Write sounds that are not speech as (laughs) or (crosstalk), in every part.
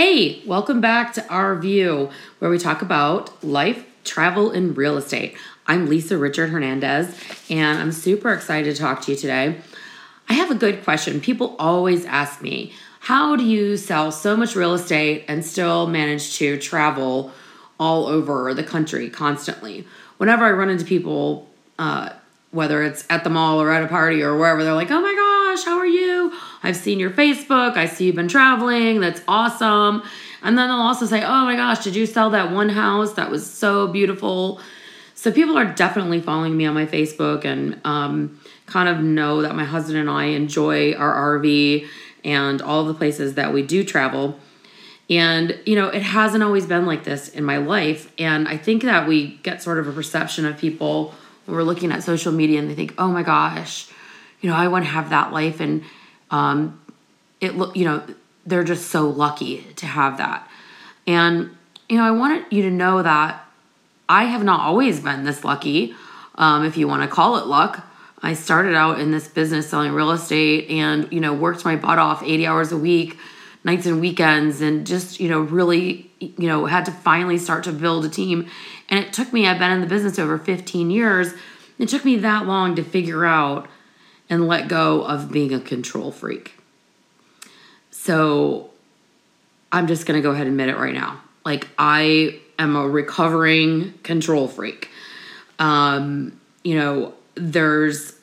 Hey, welcome back to Our View, where we talk about life, travel, and real estate. I'm Lisa Richart Hernandez, and I'm super excited to talk to you today. I have a good question. People always ask me, how do you sell so much real estate and still manage to travel all over the country constantly? Whenever I run into people, uh, whether it's at the mall or at a party or wherever, they're like, oh my gosh, how are you? I've seen your Facebook. I see you've been traveling. That's awesome. And then they'll also say, oh my gosh, did you sell that one house? That was so beautiful. So people are definitely following me on my Facebook and um, kind of know that my husband and I enjoy our RV and all the places that we do travel. And, you know, it hasn't always been like this in my life. And I think that we get sort of a perception of people we're looking at social media and they think, oh my gosh, you know, I want to have that life. And um, it look, you know, they're just so lucky to have that. And, you know, I wanted you to know that I have not always been this lucky, um, if you want to call it luck. I started out in this business selling real estate and, you know, worked my butt off 80 hours a week, nights and weekends, and just, you know, really, you know, had to finally start to build a team. And it took me, I've been in the business over 15 years. It took me that long to figure out and let go of being a control freak. So I'm just going to go ahead and admit it right now. Like, I am a recovering control freak. Um, you know, there's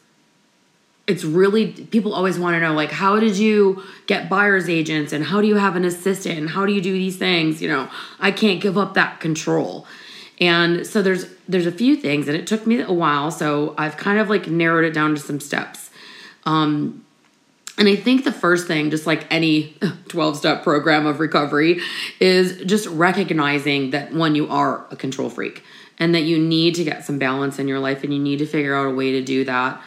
it's really people always want to know like how did you get buyers agents and how do you have an assistant and how do you do these things? You know i can't give up that control. And so there's there's a few things and it took me a while so i've kind of like narrowed it down to some steps. Um and I think the first thing, just like any (laughs) 12 step program of recovery, is just recognizing that one, you are a control freak and that you need to get some balance in your life and you need to figure out a way to do that.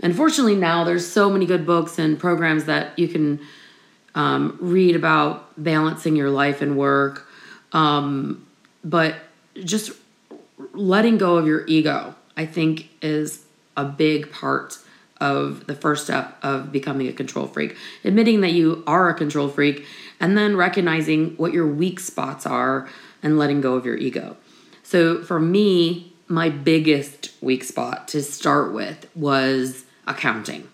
Unfortunately, now there's so many good books and programs that you can um, read about balancing your life and work. Um, but just letting go of your ego, I think, is a big part of the first step of becoming a control freak. Admitting that you are a control freak and then recognizing what your weak spots are and letting go of your ego. So for me, my biggest weak spot to start with was accounting.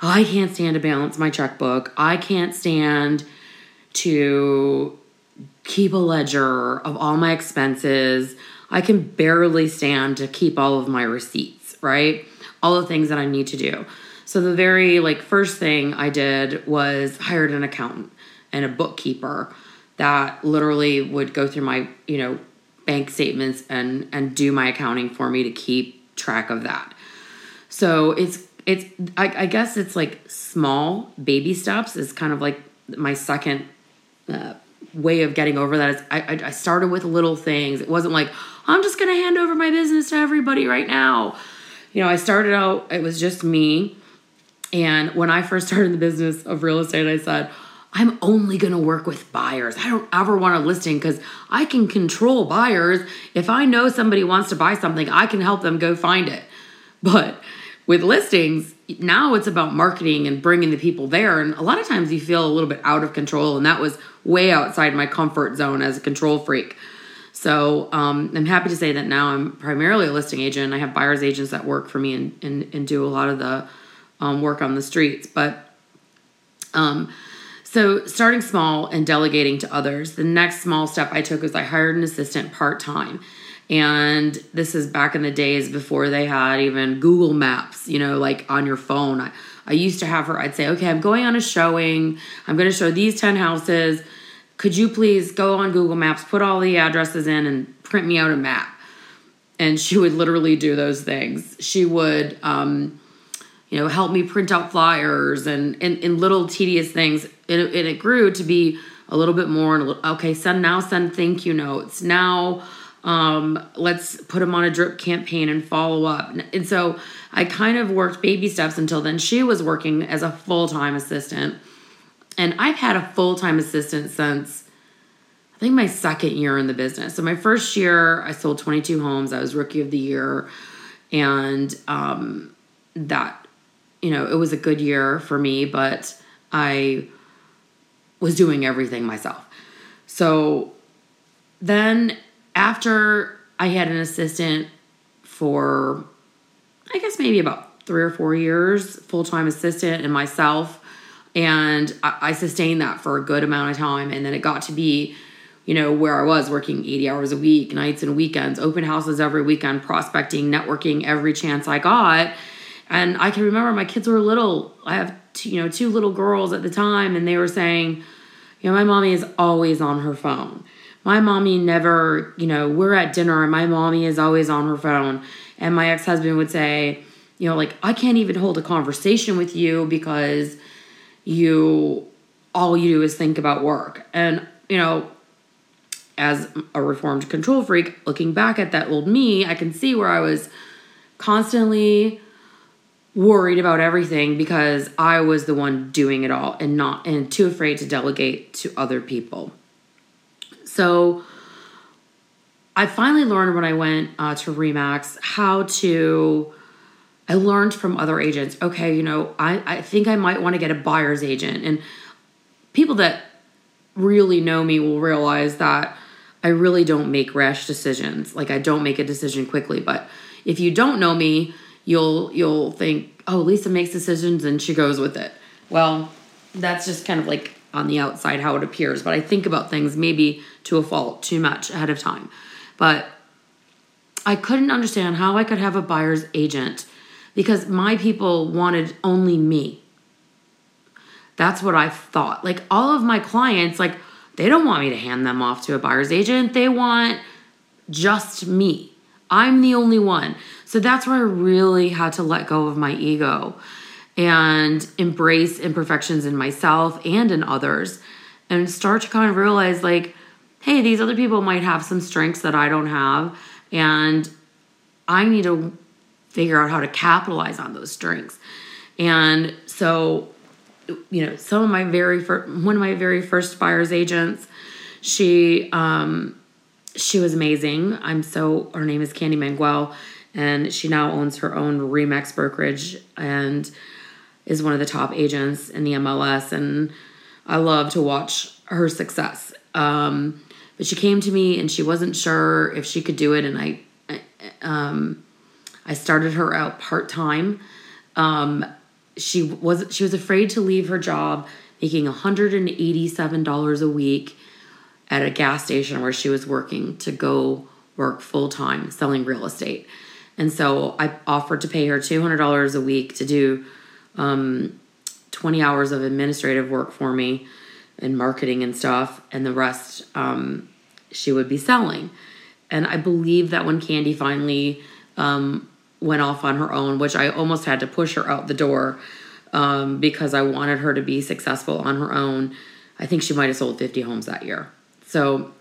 I can't stand to balance my checkbook. I can't stand to keep a ledger of all my expenses. I can barely stand to keep all of my receipts, right? all the things that I need to do. So the very like first thing I did was hired an accountant and a bookkeeper that literally would go through my, you know, bank statements and and do my accounting for me to keep track of that. So it's it's I, I guess it's like small baby steps is kind of like my second uh, way of getting over that is I, I started with little things. It wasn't like I'm just gonna hand over my business to everybody right now you know, I started out, it was just me. And when I first (laughs) started the business of real estate, I said, I'm only going to work with buyers. I don't ever want a listing because I can control buyers. If I know somebody wants to buy something, I can help them go find it. But with listings, now it's about marketing and bringing the people there. And a lot of times you feel a little bit out of control. And that was way outside my comfort zone as a control freak. So um, I'm happy to say that now I'm primarily a listing agent. I have buyer's agents that work for me and, and, and do a lot of the um, work on the streets. But um, so starting small and delegating to others. The next small step I took was I hired an assistant part time. And this is back in the days before they had even Google Maps, you know, like on your phone. I, I used to have her, I'd say, okay, I'm going on a showing. I'm going to show these 10 houses could you please go on Google Maps, put all the addresses in, and print me out a map? And she would literally do those things. She would, um, you know, help me print out flyers and, and, little tedious things. And it, and it grew to be a little bit more. Okay, send now send thank you notes. Now um, let's put them on a drip campaign and follow up. And so I kind of worked baby steps until then. She was working as a full time assistant and I've had a full time assistant since I think my second year in the business. So my first year, I sold 22 homes. I was rookie of the year, and um, that you know it was a good year for me. But I was doing everything myself. So then after I had an assistant for I guess maybe about three or four years, full time assistant and myself. And I, I, sustained that for a good amount of time. And then it got to be, you know, where I was working 80 hours a week, nights and weekends, open houses every weekend, prospecting, networking every chance I got. And I can remember my kids were little. I have, two, you know, two little girls at the time, and they were saying, you know, my mommy is always on her phone. My mommy never, you know, we're at dinner and my mommy is always on her phone. And my ex husband would say, you know, like, I can't even hold a conversation with you because you, all you do is think about work. And, you know, as a reformed control freak, looking back at that old me, I can see where I was constantly worried about everything because I was the one doing it all and not and too afraid to delegate to other people. So I finally learned when I went uh, to Remax how to. I learned from other agents. Okay, you know, I, I think I might want to get a buyer's agent, and people that really know me will realize that I really don't make rash decisions. Like I don't make a decision quickly. But if you don't know me, you'll you'll think, oh, Lisa makes decisions and she goes with it. Well, that's just kind of like on the outside how it appears. But I think about things maybe to a fault too much ahead of time. But I couldn't understand how I could have a buyer's agent because my people wanted only me. That's what I thought. Like all of my clients, like they don't want me to hand them off to a buyer's agent. They want just me. I'm the only one. So that's where I really had to let go of my ego and embrace imperfections in myself and in others and start to kind of realize like hey, these other people might have some strengths that I don't have, and I need to figure out how to capitalize on those strengths. And so, you know, some of my very first, one of my very first buyer's agents, she, um, she was amazing. I'm so, her name is Candy Manguel, and she now owns her own Remax brokerage and is one of the top agents in the MLS. And I love to watch her success. Um, but she came to me and she wasn't sure if she could do it, and I, um, I started her out part time. Um, she was she was afraid to leave her job, making one hundred and eighty seven dollars a week at a gas station where she was working to go work full time selling real estate. And so I offered to pay her $200 a week to do um, 20 hours of administrative work for me and marketing and stuff, and the rest um, she would be selling. And I believe that when Candy finally um, went off on her own, which I almost had to push her out the door um, because I wanted her to be successful on her own. I think she might have sold 50 homes that year. So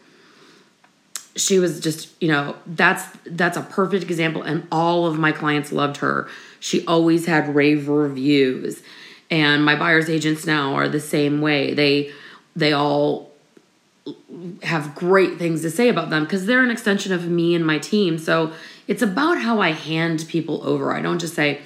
she was just, you know, that's that's a perfect example and all of my clients loved her. She always had rave reviews. And my buyer's agents now are the same way. They they all have great things to say about them because they're an extension of me and my team. So it's about how I hand people over. I don't just say,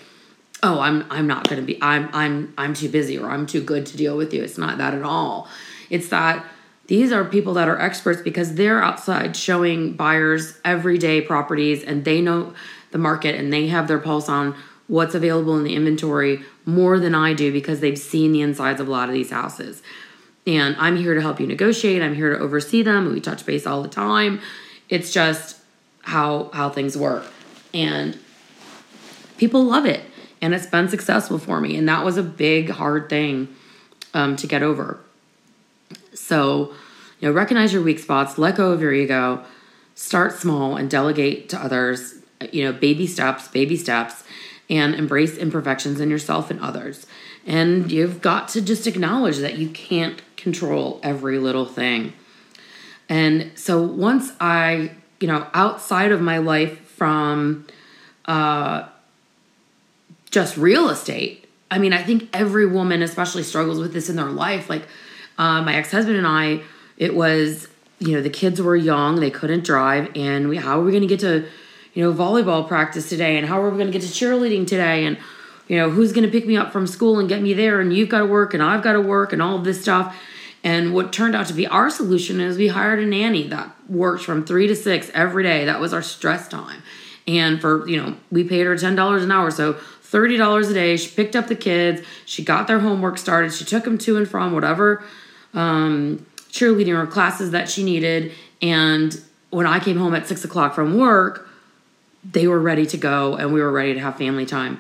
"Oh, I'm I'm not going to be I'm I'm I'm too busy or I'm too good to deal with you." It's not that at all. It's that these are people that are experts because they're outside showing buyers everyday properties and they know the market and they have their pulse on what's available in the inventory more than I do because they've seen the insides of a lot of these houses and I'm here to help you negotiate. I'm here to oversee them. We touch base all the time. It's just how how things work. And people love it. And it's been successful for me. And that was a big, hard thing um, to get over. So, you know, recognize your weak spots, let go of your ego, start small and delegate to others, you know, baby steps, baby steps, and embrace imperfections in yourself and others. And you've got to just acknowledge that you can't control every little thing. And so once I, you know, outside of my life from uh, just real estate, I mean, I think every woman especially struggles with this in their life. Like uh, my ex husband and I, it was, you know, the kids were young, they couldn't drive, and we, how are we going to get to, you know, volleyball practice today? And how are we going to get to cheerleading today? And, you know, who's going to pick me up from school and get me there? And you've got to work, and I've got to work, and all this stuff And what turned out to be our solution is we hired a nanny that worked from three to six every day. That was our stress time. And for, you know, we paid her $10 an hour. So $30 a day. She picked up the kids. She got their homework started. She took them to and from whatever um, cheerleading or classes that she needed. And when I came home at six o'clock from work, they were ready to go and we were ready to have family time.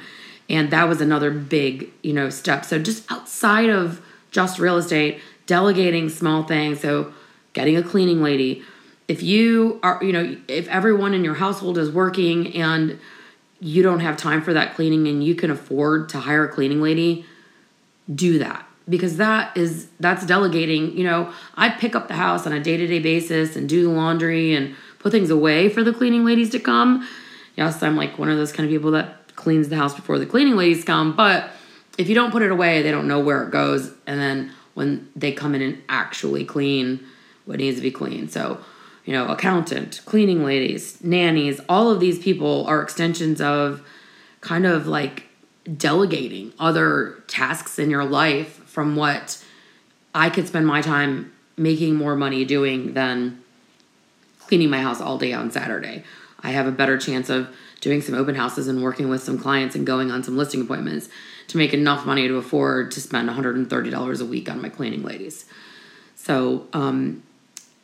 And that was another big, you know, step. So just outside of just real estate, delegating small things. So getting a cleaning lady. If you are, you know, if everyone in your household is working and you don't have time for that cleaning and you can afford to hire a cleaning lady, do that because that is that's delegating you know i pick up the house on a day-to-day basis and do the laundry and put things away for the cleaning ladies to come. Yes i'm like one of those kind of people that cleans the house before the cleaning ladies come but if you don't put it away they don't know where it goes. And then when they come in and actually clean what needs to be cleaned. So you know accountant cleaning ladies nannies all of these people are extensions of kind of like delegating other tasks in your life from what I could spend my time making more money doing than cleaning my house all day on Saturday. I have a better chance of doing some open houses and working with some clients and going on some listing appointments to make enough money to afford to spend $130 a week on my cleaning ladies. So, um,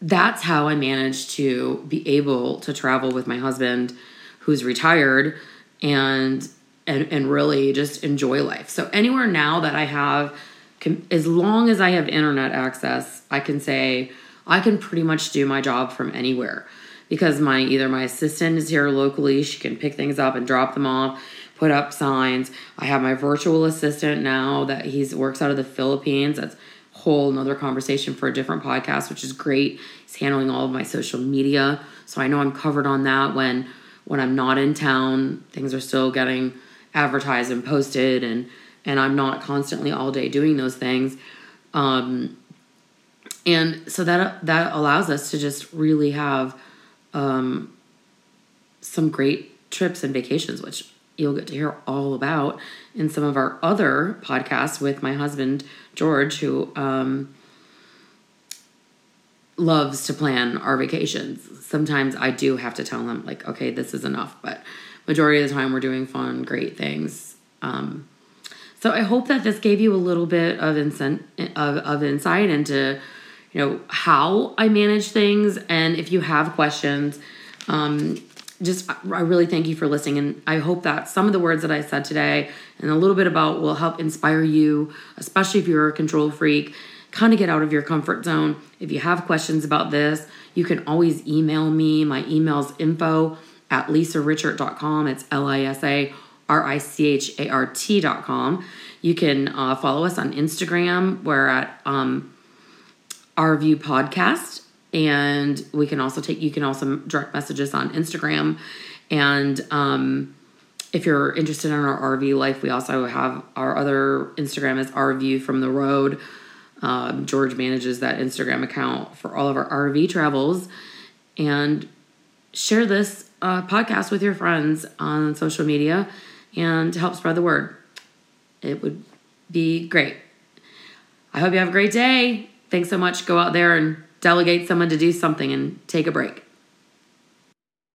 that's how I managed to be able to travel with my husband who's retired and and, and really just enjoy life. So anywhere now that I have can, as long as I have internet access, I can say I can pretty much do my job from anywhere because my either my assistant is here locally, she can pick things up and drop them off, put up signs. I have my virtual assistant now that he's works out of the Philippines. That's whole another conversation for a different podcast, which is great. He's handling all of my social media, so I know I'm covered on that when when I'm not in town. Things are still getting advertised and posted and and I'm not constantly all day doing those things. Um, and so that that allows us to just really have um, some great trips and vacations, which you'll get to hear all about in some of our other podcasts with my husband George, who um, loves to plan our vacations. Sometimes I do have to tell him like, okay, this is enough, but majority of the time we're doing fun, great things. Um, so I hope that this gave you a little bit of, incent- of, of insight into, you know, how I manage things. And if you have questions, um, just I really thank you for listening. And I hope that some of the words that I said today and a little bit about will help inspire you, especially if you're a control freak, kind of get out of your comfort zone. If you have questions about this, you can always email me. My email's info at lisarichart.com. It's L I S A R I C H A R T dot com. You can uh, follow us on Instagram. We're at um, Our View Podcast. And we can also take, you can also direct messages on Instagram. And um, if you're interested in our RV life, we also have our other Instagram is View from the Road. Um, George manages that Instagram account for all of our RV travels. And share this uh, podcast with your friends on social media and to help spread the word. It would be great. I hope you have a great day. Thanks so much. Go out there and delegate someone to do something and take a break.